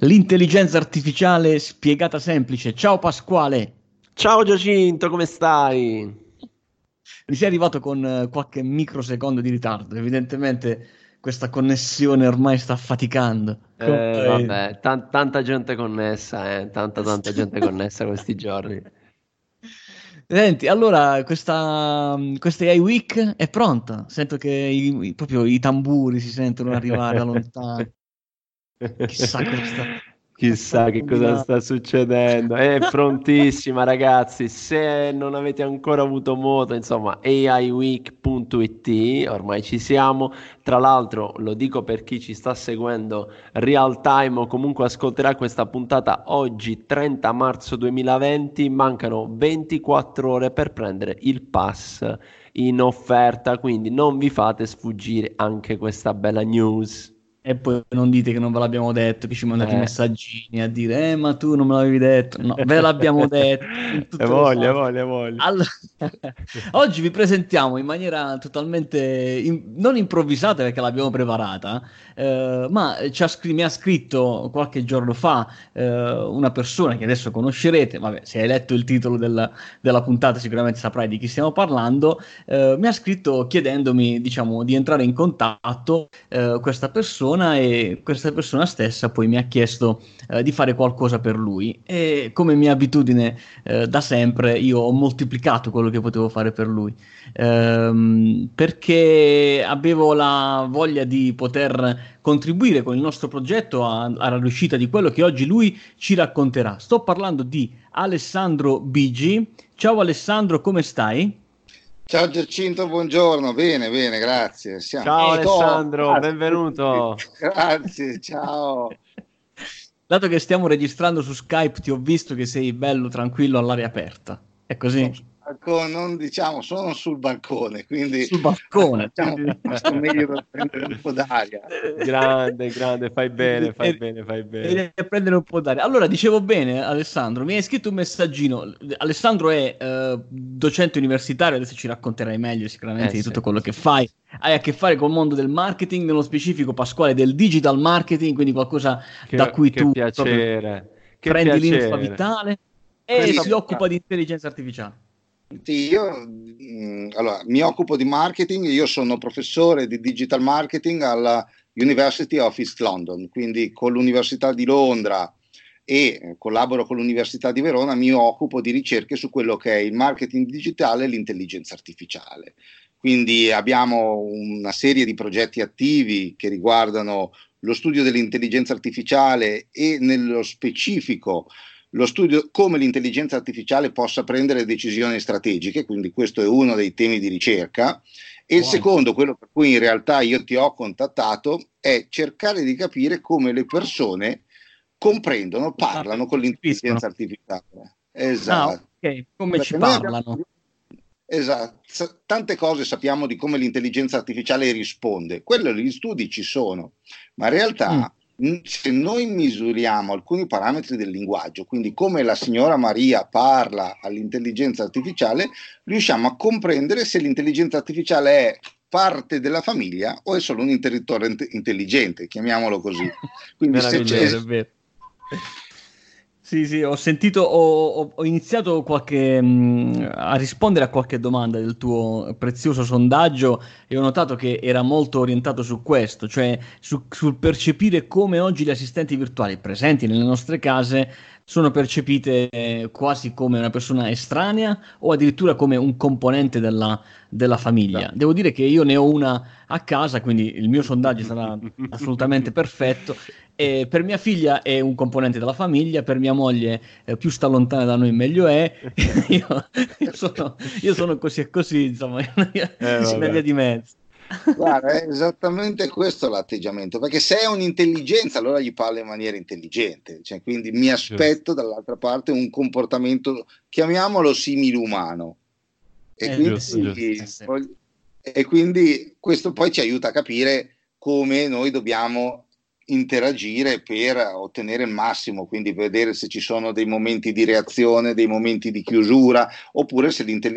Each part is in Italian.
l'intelligenza artificiale spiegata semplice. Ciao Pasquale. Ciao Giacinto, come stai? Mi sei arrivato con eh, qualche microsecondo di ritardo, evidentemente questa connessione ormai sta faticando. Eh, vabbè, t- tanta gente connessa, eh? tanta tanta gente connessa questi giorni. Senti, allora questa, questa AI Week è pronta. Sento che i, proprio i tamburi si sentono arrivare da lontano. Chissà cosa sta, Chissà che cosa sta succedendo. È prontissima, ragazzi. Se non avete ancora avuto modo, insomma, aiweek.it, ormai ci siamo. Tra l'altro, lo dico per chi ci sta seguendo real time o comunque ascolterà questa puntata oggi, 30 marzo 2020. Mancano 24 ore per prendere il pass in offerta, quindi non vi fate sfuggire anche questa bella news e poi non dite che non ve l'abbiamo detto, che ci mandate eh. messaggini a dire, eh, ma tu non me l'avevi detto. No, ve l'abbiamo detto. E voglia, voglia, voglia. Allora, oggi vi presentiamo in maniera totalmente in, non improvvisata perché l'abbiamo preparata, eh, ma ha, mi ha scritto qualche giorno fa eh, una persona che adesso conoscerete, vabbè, se hai letto il titolo della, della puntata sicuramente saprai di chi stiamo parlando, eh, mi ha scritto chiedendomi, diciamo, di entrare in contatto eh, questa persona persona e questa persona stessa poi mi ha chiesto eh, di fare qualcosa per lui e come mia abitudine eh, da sempre io ho moltiplicato quello che potevo fare per lui ehm, perché avevo la voglia di poter contribuire con il nostro progetto alla riuscita di quello che oggi lui ci racconterà. Sto parlando di Alessandro Bigi. Ciao Alessandro, come stai? Ciao Giacinto, buongiorno, bene, bene, grazie. Siamo... Ciao Alessandro, grazie. benvenuto. Grazie, ciao. Dato che stiamo registrando su Skype, ti ho visto che sei bello tranquillo all'aria aperta. È così? Balcone, non diciamo, sono sul balcone, quindi sul balcone, diciamo, meglio per prendere un po' d'aria. Grande, grande, fai bene, fai e, bene, fai bene. E prendere un po' d'aria. Allora, dicevo bene, Alessandro, mi hai scritto un messaggino. Alessandro è uh, docente universitario, adesso ci racconterai meglio sicuramente eh, di tutto quello che fai. Hai a che fare col mondo del marketing, nello specifico Pasquale del digital marketing, quindi qualcosa che, da cui che tu piacere. Che prendi piacere. l'infa vitale e Questo si occupa di intelligenza artificiale. Io mh, allora, mi occupo di marketing, io sono professore di digital marketing alla University of East London, quindi con l'Università di Londra e collaboro con l'Università di Verona, mi occupo di ricerche su quello che è il marketing digitale e l'intelligenza artificiale. Quindi abbiamo una serie di progetti attivi che riguardano lo studio dell'intelligenza artificiale e nello specifico lo studio come l'intelligenza artificiale possa prendere decisioni strategiche, quindi questo è uno dei temi di ricerca. E il secondo, quello per cui in realtà io ti ho contattato, è cercare di capire come le persone comprendono, parlano con l'intelligenza artificiale. Esatto. Ah, okay. Come Perché ci parlano? Abbiamo... Esatto, tante cose sappiamo di come l'intelligenza artificiale risponde, quello gli studi ci sono, ma in realtà mm se noi misuriamo alcuni parametri del linguaggio, quindi come la signora Maria parla all'intelligenza artificiale, riusciamo a comprendere se l'intelligenza artificiale è parte della famiglia o è solo un interruttore intelligente, chiamiamolo così. Quindi se c'è, sì, sì, ho sentito, ho, ho iniziato qualche, mh, mm, a rispondere a qualche domanda del tuo prezioso sondaggio e ho notato che era molto orientato su questo, cioè su, sul percepire come oggi gli assistenti virtuali presenti nelle nostre case sono percepite quasi come una persona estranea o addirittura come un componente della, della famiglia. Devo dire che io ne ho una a casa, quindi il mio sondaggio sarà assolutamente perfetto. E per mia figlia è un componente della famiglia, per mia moglie eh, più sta lontana da noi meglio è. io, io, sono, io, sono, così e così, insomma, eh, una via di mezzo. Guarda, è esattamente questo l'atteggiamento, perché se è un'intelligenza allora gli parla in maniera intelligente, cioè, quindi mi aspetto dall'altra parte un comportamento, chiamiamolo simile-umano. E, eh, quindi, giusto, giusto. e quindi questo poi ci aiuta a capire come noi dobbiamo interagire per ottenere il massimo, quindi vedere se ci sono dei momenti di reazione, dei momenti di chiusura, oppure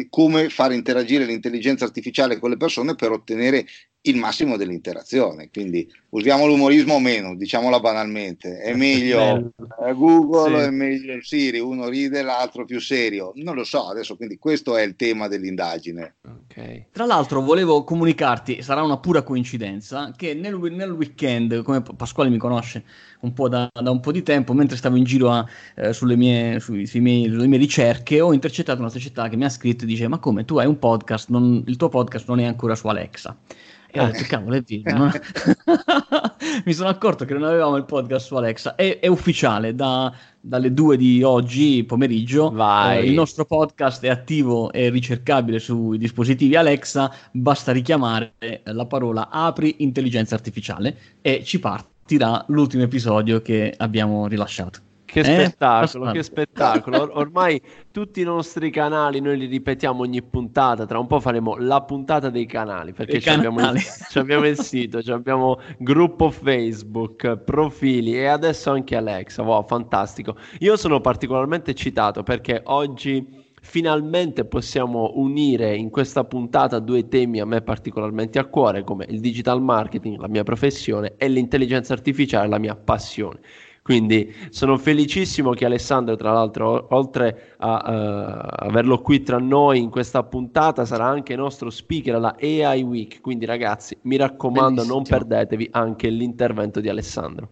come fare interagire l'intelligenza artificiale con le persone per ottenere il massimo dell'interazione. Quindi usiamo l'umorismo o meno, diciamolo banalmente. È meglio Google, sì. è meglio Siri, uno ride, l'altro più serio. Non lo so adesso, quindi questo è il tema dell'indagine. Okay. Tra l'altro volevo comunicarti, sarà una pura coincidenza, che nel, nel weekend, come Pasquale mi conosce un po' da, da, un po' di tempo, mentre stavo in giro a, eh, sulle, mie, sui, sui miei, sulle mie ricerche, ho intercettato una società che mi ha scritto e dice ma come tu hai un podcast, non, il tuo podcast non è ancora su Alexa. E ho detto, cavolo, è vero. Mi sono accorto che non avevamo il podcast su Alexa. È, è ufficiale, da, dalle 2 di oggi pomeriggio. Eh, il nostro podcast è attivo e ricercabile sui dispositivi Alexa. Basta richiamare la parola apri intelligenza artificiale e ci partirà l'ultimo episodio che abbiamo rilasciato. Che eh? spettacolo, che spettacolo. Or- ormai tutti i nostri canali noi li ripetiamo ogni puntata. Tra un po' faremo la puntata dei canali perché ci abbiamo, il, abbiamo, il, sito, abbiamo gruppo Facebook, profili e adesso anche Alexa. Wow, fantastico. Io sono particolarmente eccitato perché oggi finalmente possiamo unire in questa puntata due temi a me particolarmente a cuore come il digital marketing, la mia professione e l'intelligenza artificiale, la mia passione. Quindi sono felicissimo che Alessandro, tra l'altro, oltre a uh, averlo qui tra noi in questa puntata, sarà anche nostro speaker alla AI Week. Quindi ragazzi, mi raccomando, Bellissimo. non perdetevi anche l'intervento di Alessandro.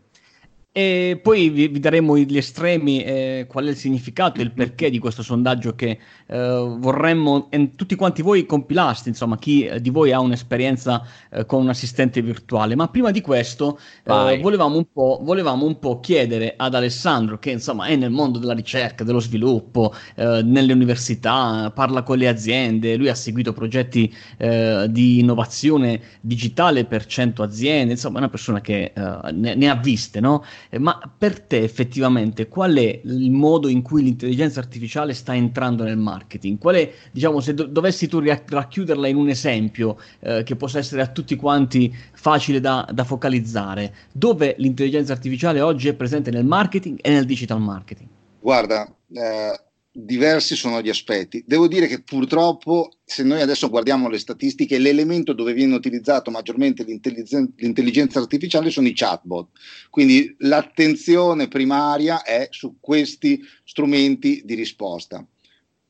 E poi vi, vi daremo gli estremi, eh, qual è il significato e il perché di questo sondaggio che eh, vorremmo e tutti quanti voi compilaste, insomma, chi eh, di voi ha un'esperienza eh, con un assistente virtuale. Ma prima di questo eh, volevamo un, volevamo, un po', chiedere ad Alessandro, che insomma è nel mondo della ricerca, dello sviluppo, eh, nelle università, parla con le aziende, lui ha seguito progetti di innovazione digitale per 100 aziende, insomma è una persona che ne, ne ha viste, no? Eh, ma per te effettivamente qual è il modo in cui l'intelligenza artificiale sta entrando nel marketing? Qual è, diciamo, se do- dovessi tu racchiuderla in un esempio eh, che possa essere a tutti quanti facile da, da focalizzare, dove l'intelligenza artificiale oggi è presente nel marketing e nel digital marketing? Guarda, eh, diversi sono gli aspetti. Devo dire che purtroppo, se noi adesso guardiamo le statistiche, l'elemento dove viene utilizzato maggiormente l'intelligenza, l'intelligenza artificiale sono i chatbot. Quindi l'attenzione primaria è su questi strumenti di risposta,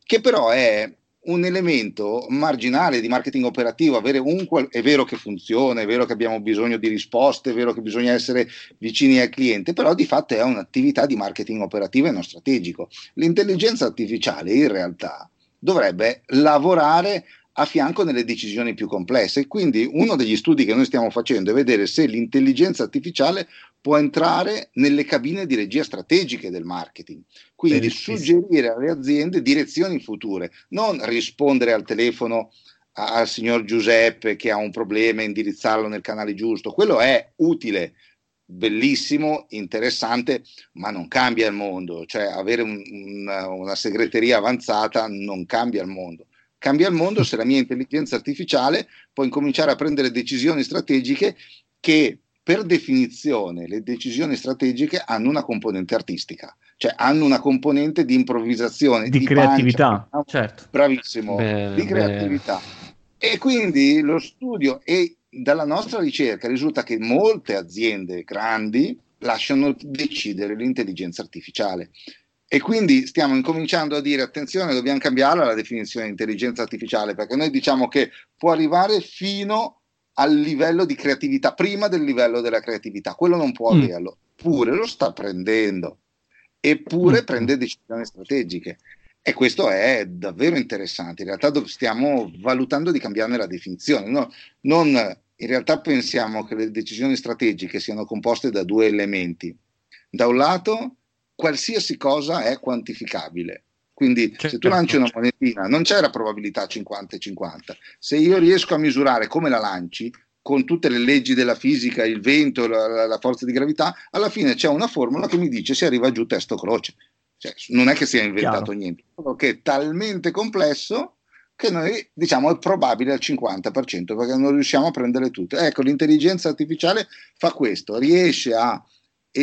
che però è un elemento marginale di marketing operativo, avere un è vero che funziona, è vero che abbiamo bisogno di risposte, è vero che bisogna essere vicini al cliente, però di fatto è un'attività di marketing operativo e non strategico. L'intelligenza artificiale in realtà dovrebbe lavorare a fianco nelle decisioni più complesse. Quindi uno degli studi che noi stiamo facendo è vedere se l'intelligenza artificiale può entrare nelle cabine di regia strategiche del marketing, quindi suggerire alle aziende direzioni future, non rispondere al telefono al signor Giuseppe che ha un problema e indirizzarlo nel canale giusto. Quello è utile, bellissimo, interessante, ma non cambia il mondo. Cioè avere un, una, una segreteria avanzata non cambia il mondo. Cambia il mondo se la mia intelligenza artificiale può incominciare a prendere decisioni strategiche che per definizione le decisioni strategiche hanno una componente artistica, cioè hanno una componente di improvvisazione, di, di creatività, pancia, certo. bravissimo, bene, di creatività. Bene. E quindi lo studio e dalla nostra ricerca risulta che molte aziende grandi lasciano decidere l'intelligenza artificiale. E quindi stiamo incominciando a dire attenzione, dobbiamo cambiare la definizione di intelligenza artificiale, perché noi diciamo che può arrivare fino al livello di creatività, prima del livello della creatività, quello non può mm. averlo, pure lo sta prendendo, eppure mm. prende decisioni strategiche. E questo è davvero interessante. In realtà stiamo valutando di cambiarne la definizione. No, non, in realtà pensiamo che le decisioni strategiche siano composte da due elementi. Da un lato qualsiasi cosa è quantificabile. Quindi certo. se tu lanci una monetina non c'è la probabilità 50-50. Se io riesco a misurare come la lanci, con tutte le leggi della fisica, il vento, la, la forza di gravità, alla fine c'è una formula che mi dice se arriva giù testo croce. Cioè, non è che sia inventato Chiaro. niente, solo che è talmente complesso che noi diciamo è probabile al 50% perché non riusciamo a prendere tutte. Ecco, l'intelligenza artificiale fa questo, riesce a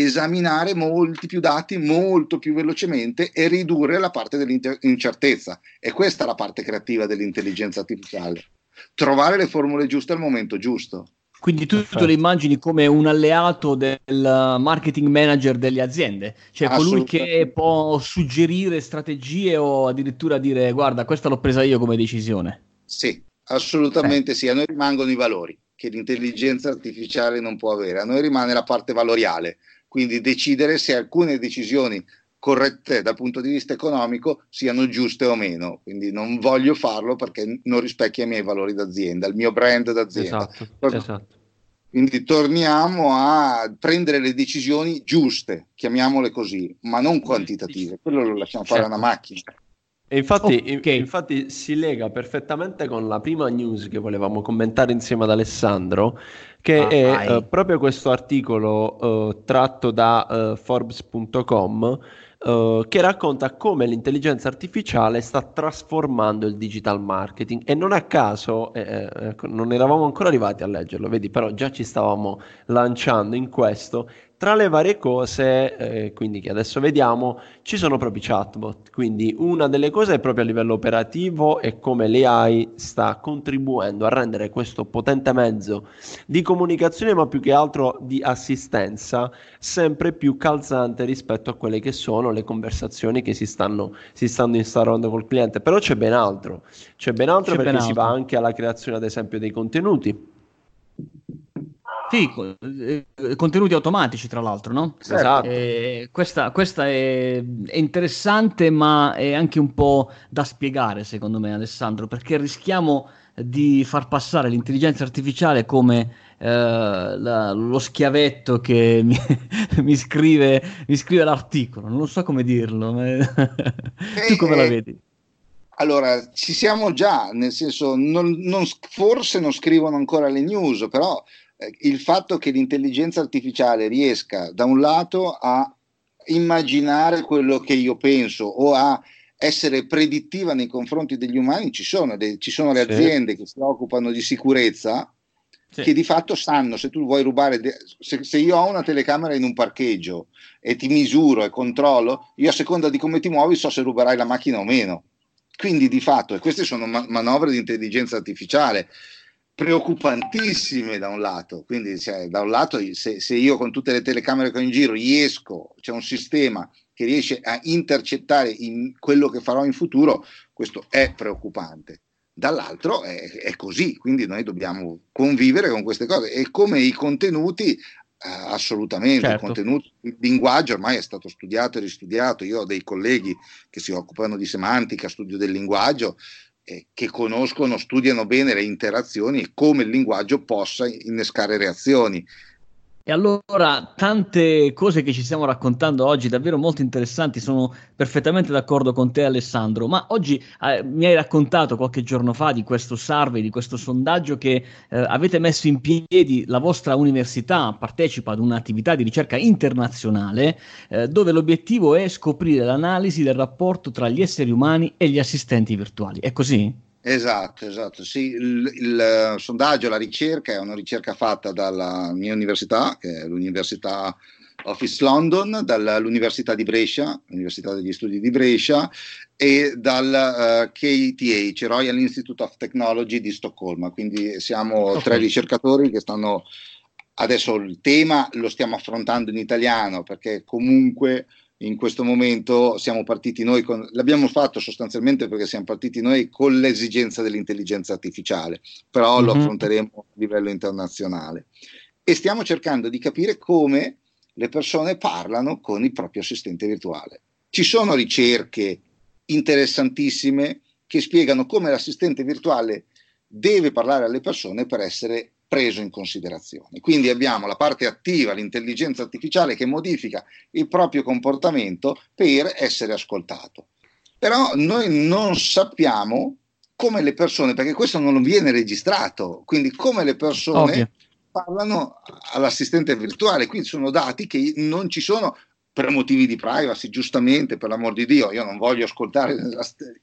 esaminare molti più dati molto più velocemente e ridurre la parte dell'incertezza. E questa è la parte creativa dell'intelligenza artificiale. trovare le formule giuste al momento giusto. Quindi tu te lo immagini come un alleato del marketing manager delle aziende, cioè colui che può suggerire strategie o addirittura dire guarda questa l'ho presa io come decisione. Sì, assolutamente eh. sì, a noi rimangono i valori che l'intelligenza artificiale non può avere, a noi rimane la parte valoriale, quindi decidere se alcune decisioni corrette dal punto di vista economico siano giuste o meno. Quindi non voglio farlo perché non rispecchia i miei valori d'azienda, il mio brand d'azienda. Esatto, esatto. Quindi torniamo a prendere le decisioni giuste, chiamiamole così, ma non quantitative. Quello lo lasciamo fare certo. a una macchina. E infatti, okay. infatti, si lega perfettamente con la prima news che volevamo commentare insieme ad Alessandro, che ah, è uh, proprio questo articolo uh, tratto da uh, Forbes.com Uh, che racconta come l'intelligenza artificiale sta trasformando il digital marketing e non a caso eh, eh, non eravamo ancora arrivati a leggerlo, vedi, però già ci stavamo lanciando in questo tra le varie cose, eh, quindi che adesso vediamo, ci sono proprio i chatbot. Quindi una delle cose è proprio a livello operativo e come l'AI sta contribuendo a rendere questo potente mezzo di comunicazione, ma più che altro di assistenza, sempre più calzante rispetto a quelle che sono le conversazioni che si stanno, si stanno instaurando col cliente. Però c'è ben altro, c'è ben altro c'è perché ben altro. si va anche alla creazione, ad esempio, dei contenuti sì, eh, contenuti automatici tra l'altro, no? Esatto. Eh, questa, questa è, è, interessante ma è anche un po' da spiegare secondo me Alessandro, perché rischiamo di far passare l'intelligenza artificiale come eh, la, lo schiavetto che mi, mi, scrive, mi, scrive, l'articolo, non so come dirlo, ma... tu come la vedi? Allora, ci siamo già, nel senso, non, non, forse non scrivono ancora le news, però eh, il fatto che l'intelligenza artificiale riesca da un lato a immaginare quello che io penso o a essere predittiva nei confronti degli umani, ci sono, de- ci sono le aziende sì. che si occupano di sicurezza sì. che di fatto sanno se tu vuoi rubare, de- se-, se, io ho una telecamera in un parcheggio e ti misuro e controllo, io a seconda di come ti muovi so se ruberai la macchina o meno. Quindi di fatto, e queste sono ma- manovre di intelligenza artificiale, preoccupantissime da un lato, quindi cioè, da un lato se, se, io con tutte le telecamere che ho in giro riesco, c'è un sistema che riesce a intercettare in quello che farò in futuro, questo è preoccupante. Dall'altro è, è così, quindi noi dobbiamo convivere con queste cose e come i contenuti Uh, assolutamente, certo. il contenuto, il linguaggio ormai è stato studiato e ristudiato. Io ho dei colleghi che si occupano di semantica, studio del linguaggio eh, che conoscono, studiano bene le interazioni e come il linguaggio possa innescare reazioni. E allora tante cose che ci stiamo raccontando oggi, davvero molto interessanti, sono perfettamente d'accordo con te Alessandro, ma oggi eh, mi hai raccontato qualche giorno fa di questo survey, di questo sondaggio che eh, avete messo in piedi, la vostra università partecipa ad un'attività di ricerca internazionale eh, dove l'obiettivo è scoprire l'analisi del rapporto tra gli esseri umani e gli assistenti virtuali. È così? Esatto, esatto. Sì, il, il, eh, sondaggio, la ricerca è una ricerca fatta dalla mia università, che è l'Università of East London, dall'Università di Brescia, l'Università degli Studi di Brescia, e dal uh, eh, KTH, Royal Institute of Technology di Stoccolma. Quindi siamo tre ricercatori che stanno adesso il tema lo stiamo affrontando in italiano perché comunque in questo momento siamo partiti noi con, l'abbiamo fatto sostanzialmente perché siamo partiti noi con l'esigenza dell'intelligenza artificiale, però mm-hmm. lo mhm. affronteremo a livello internazionale e stiamo cercando di capire come le persone parlano con il proprio assistente virtuale. Ci sono ricerche interessantissime che spiegano come l'assistente virtuale deve parlare alle persone per essere preso in considerazione. Quindi abbiamo la parte attiva, l'intelligenza artificiale che modifica il proprio comportamento per essere ascoltato. Però noi non sappiamo come le persone, perché questo non viene registrato, quindi come le persone Ovvio. parlano all'assistente virtuale, quindi sono dati che non ci sono per motivi di privacy, giustamente, per l'amor di Dio, io non voglio ascoltare le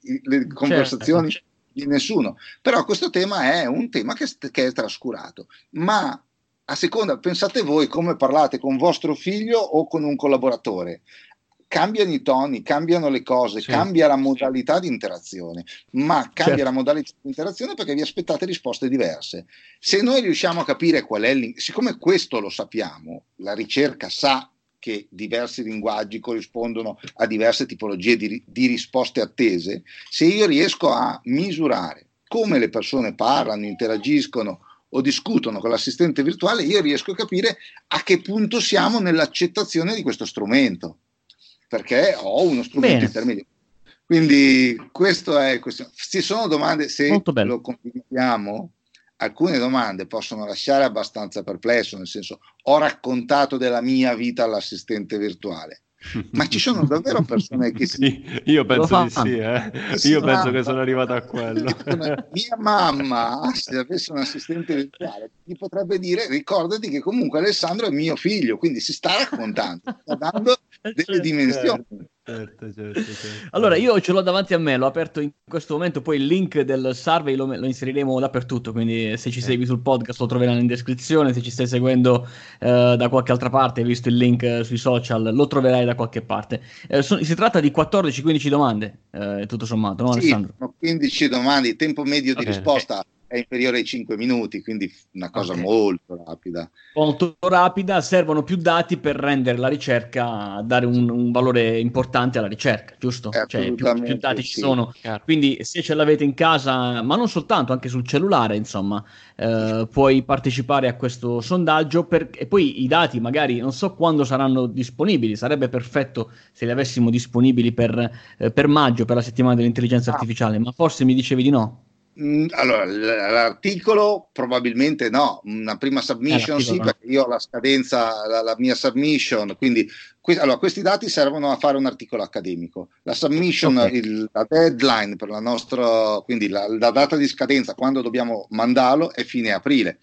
certo, conversazioni certo di nessuno. Però questo tema è un tema che, che è trascurato. Ma a seconda, pensate voi come parlate con vostro figlio o con un collaboratore. cambiano i toni, cambiano le cose, certo. cambia la modalità di interazione, ma cambia certo. la modalità di interazione perché vi aspettate risposte diverse. Se noi riusciamo a capire qual è siccome questo lo sappiamo, la ricerca sa che diversi linguaggi corrispondono a diverse tipologie di, di risposte attese, se io riesco a misurare come le persone parlano, interagiscono o discutono con l'assistente virtuale, io riesco a capire a che punto siamo nell'accettazione di questo strumento perché ho uno strumento Bene. intermedio. Quindi questo è questo. Ci sono domande, se lo condividiamo, alcune domande possono lasciare abbastanza perplesso, nel senso ho raccontato della mia vita all'assistente virtuale. Ma ci sono davvero persone che sì, io penso di sì, eh. io penso che sono arrivato a quello. Mia mamma, se avesse un assistente virtuale, ti potrebbe dire ricordati che comunque Alessandro è mio figlio, quindi si sta raccontando, sta dando delle certo. dimensioni. Certo, certo, certo, Allora, io ce l'ho davanti a me, l'ho aperto in questo momento, poi il link del survey lo, lo inseriremo dappertutto, quindi se ci eh. segui sul podcast lo troverai in descrizione, se ci stai seguendo eh, da qualche altra parte, hai visto il link eh, sui social, lo troverai da qualche parte. Eh, so, si tratta di 14-15 domande, eh, tutto sommato, no sì, Alessandro? 15 domande, tempo medio di okay, risposta. È inferiore ai 5 minuti, quindi una cosa okay. molto rapida. Molto rapida, servono più dati per rendere la ricerca, dare un, un valore importante alla ricerca, giusto? Cioè, più, più dati sì. ci sono. Chiaro. Quindi se ce l'avete in casa, ma non soltanto, anche sul cellulare, insomma, eh, puoi partecipare a questo sondaggio per... e poi i dati magari non so quando saranno disponibili, sarebbe perfetto se li avessimo disponibili per, eh, per maggio, per la settimana dell'intelligenza ah. artificiale, ma forse mi dicevi di no. Mm, allora, l'articolo probabilmente no, una prima submission eh, sì, no. perché io ho la scadenza, la, la mia submission, quindi que- allora, questi dati servono a fare un articolo accademico. La submission, okay. il, la deadline per la nostra, quindi la, la, data di scadenza quando dobbiamo mandarlo è fine aprile.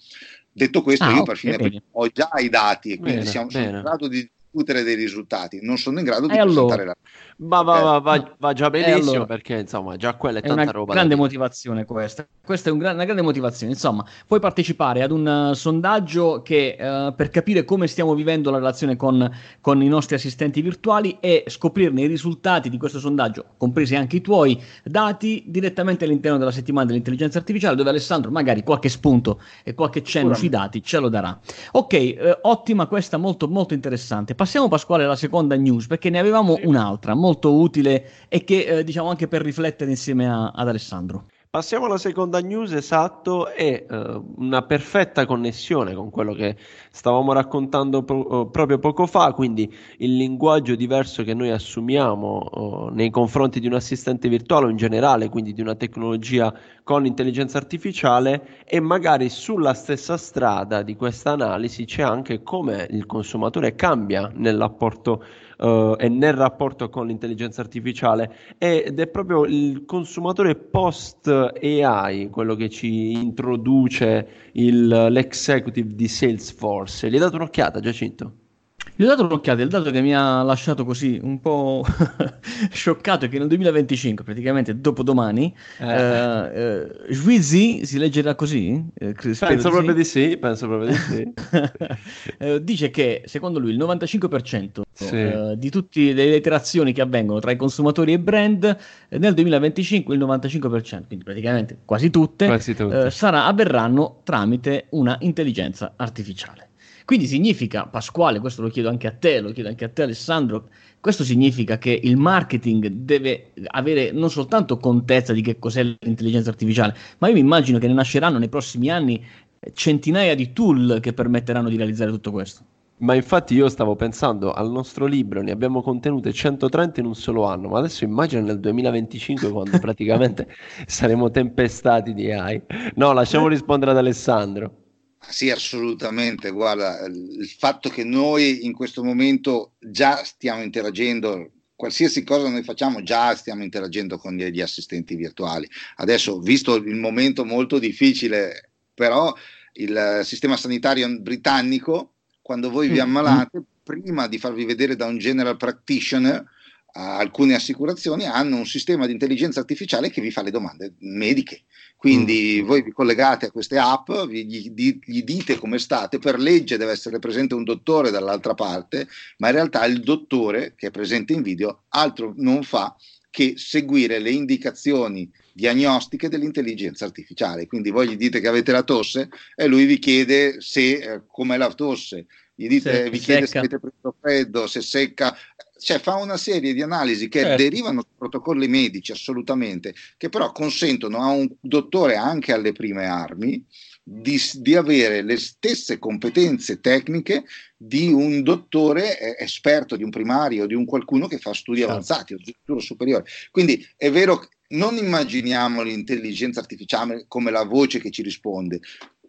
Detto questo, ah, io okay, per fine aprile ho già i dati e quindi bene, siamo, bene. in grado di discutere dei risultati, non sono in grado di e presentare allora. la ma va, va, va, va, già benissimo allora, perché insomma già quella è, è tanta una roba. Grande motivazione questa. Questa è un gran, una grande motivazione. Insomma, puoi partecipare ad un uh, sondaggio che uh, per capire come stiamo vivendo la relazione con, con, i nostri assistenti virtuali e scoprirne i risultati di questo sondaggio, compresi anche i tuoi dati, direttamente all'interno della settimana dell'intelligenza artificiale, dove Alessandro magari qualche spunto e qualche cenno sui dati ce lo darà. Ok, uh, ottima questa, molto molto interessante. Passiamo Pasquale alla seconda news perché ne avevamo sì. un'altra molto utile e che eh, diciamo anche per riflettere insieme a, ad Alessandro. Passiamo alla seconda news, esatto, è uh, una perfetta connessione con quello che stavamo raccontando pro- uh, proprio poco fa, quindi il linguaggio diverso che noi assumiamo uh, nei confronti di un assistente virtuale o in generale, quindi di una tecnologia con intelligenza artificiale e magari sulla stessa strada di questa analisi c'è anche come il consumatore cambia nell'apporto uh, e nel rapporto con l'intelligenza artificiale ed è proprio il consumatore post AI quello che ci introduce il, l'executive di Salesforce. Gli hai dato un'occhiata Giacinto? Gli ho dato un'occhiata, il dato che mi ha lasciato così un po' scioccato è che nel 2025, praticamente dopodomani, eh. eh, eh, Juizy si leggerà così? Eh, penso proprio di sì, penso proprio di sì. eh, dice che secondo lui il 95% sì. eh, di tutte le interazioni che avvengono tra i consumatori e brand eh, nel 2025 il 95%, quindi praticamente quasi tutte, quasi tutte. sarà, avverranno tramite una intelligenza artificiale. Quindi significa, Pasquale, questo lo chiedo anche a te, lo chiedo anche a te Alessandro, questo significa che il marketing deve avere non soltanto contezza di che cos'è l'intelligenza artificiale, ma io mi immagino che ne nasceranno nei prossimi anni centinaia di tool che permetteranno di realizzare tutto questo. Ma infatti io stavo pensando al nostro libro, ne abbiamo contenute 130 in un solo anno, ma adesso immagino nel 2025 quando praticamente saremo tempestati di AI. No, lasciamo rispondere ad Alessandro. Sì, assolutamente. Guarda, il fatto che noi in questo momento già stiamo interagendo, qualsiasi cosa noi facciamo, già stiamo interagendo con gli assistenti virtuali. Adesso, visto il momento molto difficile, però il sistema sanitario britannico, quando voi vi mm, ammalate, prima di farvi vedere da un general practitioner, alcune assicurazioni hanno un sistema di intelligenza artificiale che vi fa le domande mediche Quindi mm. voi vi collegate a queste app, vi, gli, gli, dite come state, per legge deve essere presente un dottore dall'altra parte, ma in realtà il dottore che è presente in video altro non fa che seguire le indicazioni diagnostiche dell'intelligenza artificiale. Quindi voi gli dite che avete la tosse e lui vi chiede se eh, com'è la tosse, gli dite, se vi chiede se avete preso freddo, se secca, cioè fa una serie di analisi che certo. derivano da protocolli medici assolutamente, che però consentono a un dottore anche alle prime armi di, di avere le stesse competenze tecniche di un dottore eh, esperto, di un primario, di un qualcuno che fa studi certo. avanzati, addirittura superiori. Quindi è vero che non immaginiamo l'intelligenza artificiale come la voce che ci risponde,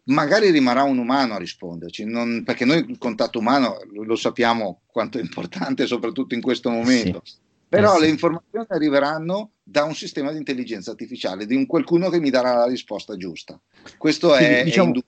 magari rimarrà un umano a risponderci, non, perché noi il contatto umano lo sappiamo quanto è importante, soprattutto in questo momento. Sì. Però eh sì. le informazioni arriveranno da un sistema di intelligenza artificiale, di un qualcuno che mi darà la risposta giusta. Questo sì, è, diciamo, è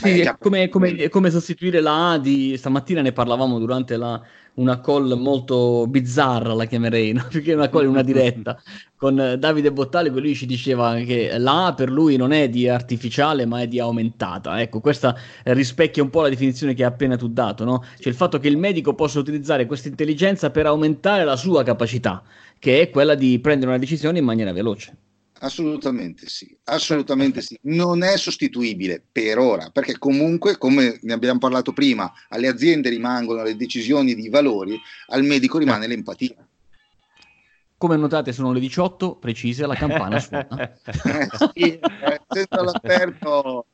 sì, è come, come, come, sostituire la A di stamattina ne parlavamo durante la, una call molto bizzarra, la chiamerei, no? perché una call, una diretta con Davide Bottale, lui ci diceva che la A per lui non è di artificiale ma è di aumentata. Ecco, questa rispecchia un po' la definizione che hai appena tu dato, no? Cioè il fatto che il medico possa utilizzare questa intelligenza per aumentare la sua capacità, che è quella di prendere una decisione in maniera veloce. Assolutamente sì, assolutamente sì. Non è sostituibile per ora, perché comunque, come ne abbiamo parlato prima, alle aziende rimangono le decisioni di valori, al medico rimane l'empatia. Come notate sono le 18, precise, la campana suona. eh, sì, eh, senza l'aperto.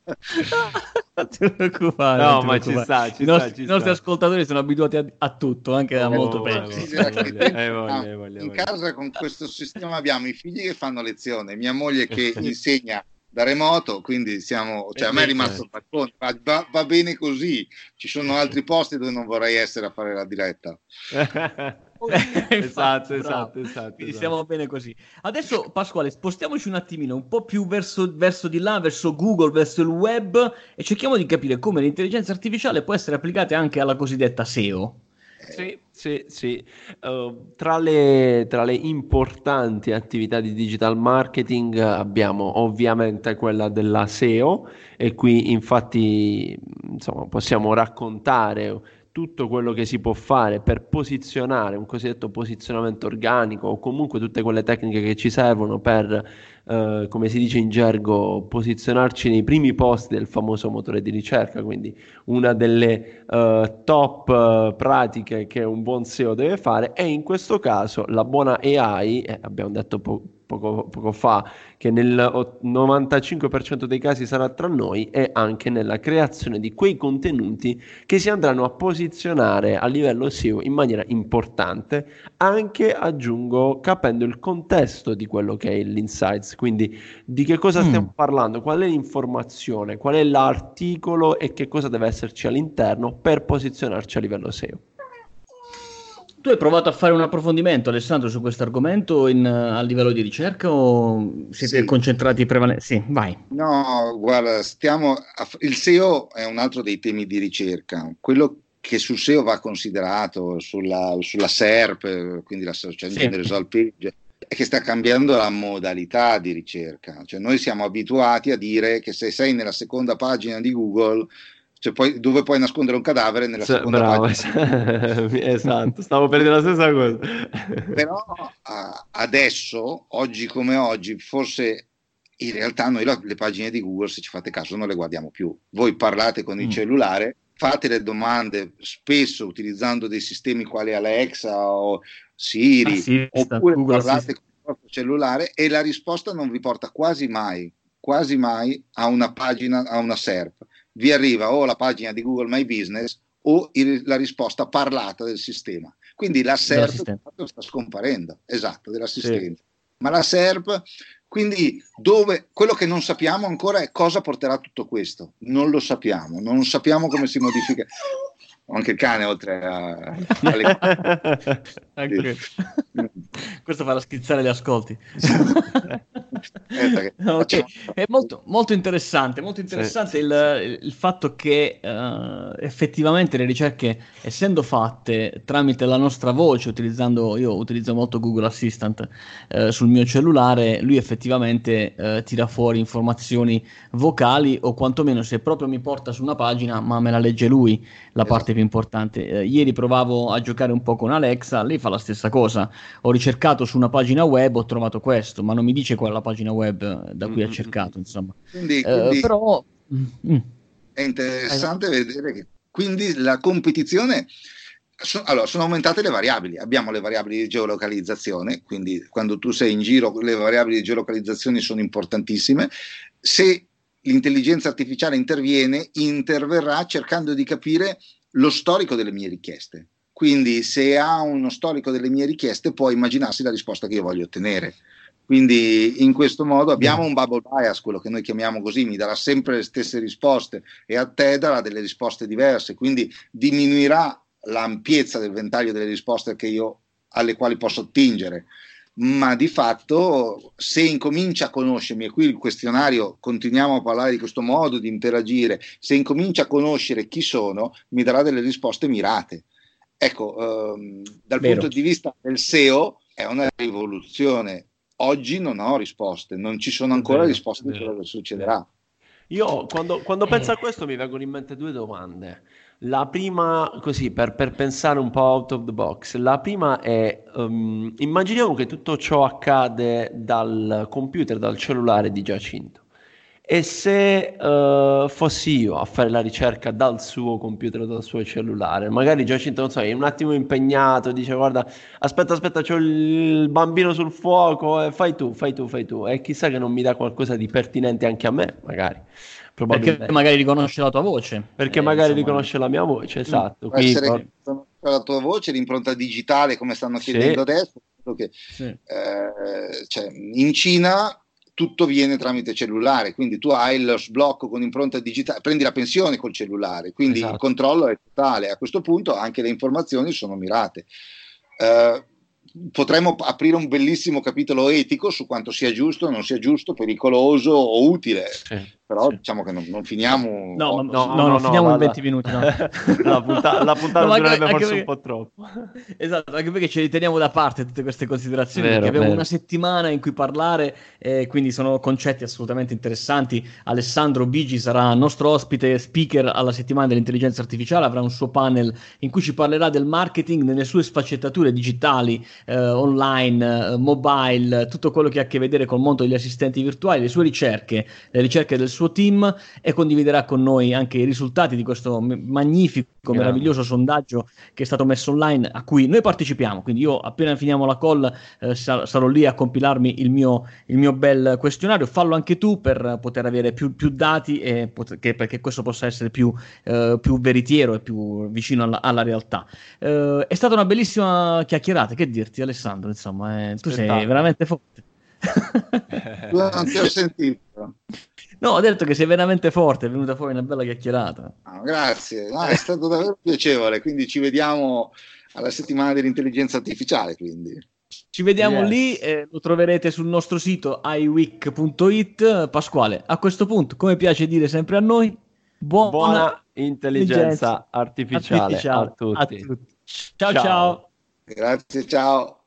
non ti preoccupare. No, ma ci sta, ci I nostri, sta, ci nostri ascoltatori sono abituati a, a tutto, anche a oh, molto peggio. in casa con questo sistema abbiamo i figli che fanno lezione, mia moglie che insegna da remoto, quindi siamo, cioè a me è rimasto il balcone, va, va, bene così, ci sono altri posti dove non vorrei essere a fare la diretta. esatto, esatto, esatto, Quindi stiamo esatto. bene così. Adesso, Pasquale, spostiamoci un attimino un po' più verso, verso di là, verso Google, verso il web e cerchiamo di capire come l'intelligenza artificiale può essere applicata anche alla cosiddetta SEO. Sì, sì, sì. Uh, tra, le, tra, le, importanti attività di digital marketing abbiamo ovviamente quella della SEO e qui infatti insomma, possiamo raccontare tutto quello che si può fare per posizionare un cosiddetto posizionamento organico o comunque tutte quelle tecniche che ci servono per, eh, come si dice in gergo, posizionarci nei primi posti del famoso motore di ricerca, quindi una delle eh, top eh, pratiche che un buon SEO deve fare e in questo caso la buona AI, eh, abbiamo detto po- poco, poco fa che nel 95% dei casi sarà tra noi e anche nella creazione di quei contenuti che si andranno a posizionare a livello SEO in maniera importante, anche aggiungo capendo il contesto di quello che è l'insights, quindi di che cosa mm. stiamo parlando, qual è l'informazione, qual è l'articolo? E che cosa deve esserci all'interno per posizionarci a livello SEO. Tu hai provato a fare un approfondimento, Alessandro, su questo argomento in, a livello di ricerca o siete sì. concentrati prevalentemente? Sì, vai. No, guarda, stiamo a... il SEO è un altro dei temi di ricerca. Quello che sul SEO va considerato, sulla, sulla SERP, quindi la Search Engine sì. Result Page, è che sta cambiando la modalità di ricerca. Cioè noi siamo abituati a dire che se sei nella seconda pagina di Google cioè poi, dove puoi nascondere un cadavere nella cioè, seconda bravo, pagina. esatto, stavo per dire la stessa cosa. Però adesso, oggi come oggi, forse in realtà noi la, le pagine di Google, se ci fate caso, non le guardiamo più. Voi parlate con il mm. cellulare, fate le domande spesso utilizzando dei sistemi quali Alexa o Siri, Assista, oppure Google parlate Assist. con il vostro cellulare e la risposta non vi porta quasi mai, quasi mai a una pagina, a una SERP vi arriva o la pagina di Google My Business o il, la risposta parlata del sistema. Quindi la SERP sta scomparendo, esatto, dell'assistente. Sì. Ma la SERP, quindi dove, quello che non sappiamo ancora è cosa porterà tutto questo. Non lo sappiamo, non sappiamo come si modifica. Anche il cane oltre a... Anche... Questo farà schizzare gli ascolti. okay. È molto, molto, interessante, molto interessante sì, il, sì. il, fatto che uh, effettivamente le ricerche, essendo fatte tramite la nostra voce, utilizzando, io utilizzo molto Google Assistant uh, sul mio cellulare, lui effettivamente uh, tira fuori informazioni vocali o quantomeno se proprio mi porta su una pagina, ma me la legge lui, la parte più importante. ieri provavo a giocare un po' con Alexa, lei fa la stessa cosa. Ho ricercato su una pagina web, ho trovato questo, ma non mi dice qual è la pagina web eh, da cui mm-hmm. ha cercato, insomma. Quindi, eh, quindi però... Mm. È interessante esatto. vedere che quindi la competizione... Allora, sono aumentate le variabili. Abbiamo le variabili di geolocalizzazione, quindi quando tu sei in giro, le variabili di geolocalizzazione sono importantissime. Se l'intelligenza artificiale interviene, interverrà cercando di capire lo storico delle mie richieste. Quindi se ha uno storico delle mie richieste può immaginarsi la risposta che io voglio ottenere. Quindi in questo modo abbiamo un bubble bias, quello che noi chiamiamo così, mi darà sempre le stesse risposte e a te darà delle risposte diverse, quindi diminuirà l'ampiezza del ventaglio delle risposte io, alle quali posso attingere. Ma di fatto, se incomincia a conoscermi, e qui il questionario continuiamo a parlare di questo modo di interagire, se incomincia a conoscere chi sono, mi darà delle risposte mirate. Ecco, ehm, dal Vero. punto di vista del SEO è una rivoluzione oggi non ho risposte, non ci sono ancora vero, risposte di quello che succederà. Io quando, quando penso a questo mi vengono in mente due domande. La prima, così per, per, pensare un po' out of the box, la prima è um, immaginiamo che tutto ciò accade dal computer, dal cellulare di Giacinto. E se uh, fossi io a fare la ricerca dal suo computer, dal suo cellulare, magari Giacinto, non so, è un attimo impegnato, dice guarda, aspetta, aspetta, c'ho il bambino sul fuoco, eh, fai tu, fai tu, fai tu. E chissà che non mi dà qualcosa di pertinente anche a me, magari. Perché magari riconosce la tua voce. Perché eh, magari insomma... riconosce la mia voce, esatto. Può essere por... la tua voce, l'impronta digitale, come stanno chiedendo sì. adesso. Che, sì. eh, cioè, in Cina tutto viene tramite cellulare, quindi tu hai lo sblocco con impronta digitale, prendi la pensione col cellulare, quindi esatto. il controllo è totale. A questo punto anche le informazioni sono mirate. Uh, potremmo aprire un bellissimo capitolo etico su quanto sia giusto, non sia giusto, pericoloso o utile. Sì però sì. diciamo che non, non finiamo no, no, no, no non finiamo in 20 minuti no. la, punta- la puntata no, durerebbe forse perché, un po' troppo esatto anche perché ce li teniamo da parte tutte queste considerazioni vero, perché abbiamo vero. una settimana in cui parlare eh, quindi sono concetti assolutamente interessanti Alessandro Bigi sarà nostro ospite speaker alla settimana dell'intelligenza artificiale avrà un suo panel in cui ci parlerà del marketing nelle sue sfaccettature digitali eh, online, eh, mobile tutto quello che ha a che vedere col mondo degli assistenti virtuali le sue ricerche le ricerche del suo team e condividerà con noi anche i risultati di questo magnifico, Grande. meraviglioso sondaggio che è stato messo online a cui noi partecipiamo. Quindi io appena finiamo la call eh, sar- sarò lì a compilarmi il mio, il mio, bel questionario. Fallo anche tu per poter avere più, più dati e pot- che, perché questo possa essere più, eh, più veritiero e più vicino alla, alla realtà. Eh, è stata una bellissima chiacchierata, che dirti Alessandro, insomma, eh, tu sei veramente forte. non ti ho sentito. No, ho detto che sei veramente forte, è venuta fuori una bella chiacchierata. Oh, grazie, no, è stato davvero piacevole, quindi ci vediamo alla settimana dell'intelligenza artificiale. Quindi. Ci vediamo yes. lì, eh, lo troverete sul nostro sito iweek.it. Pasquale, a questo punto, come piace dire sempre a noi, buona, buona intelligenza, intelligenza artificiale, artificiale, a, tutti. a, tutti. Ciao ciao. ciao. Grazie, ciao.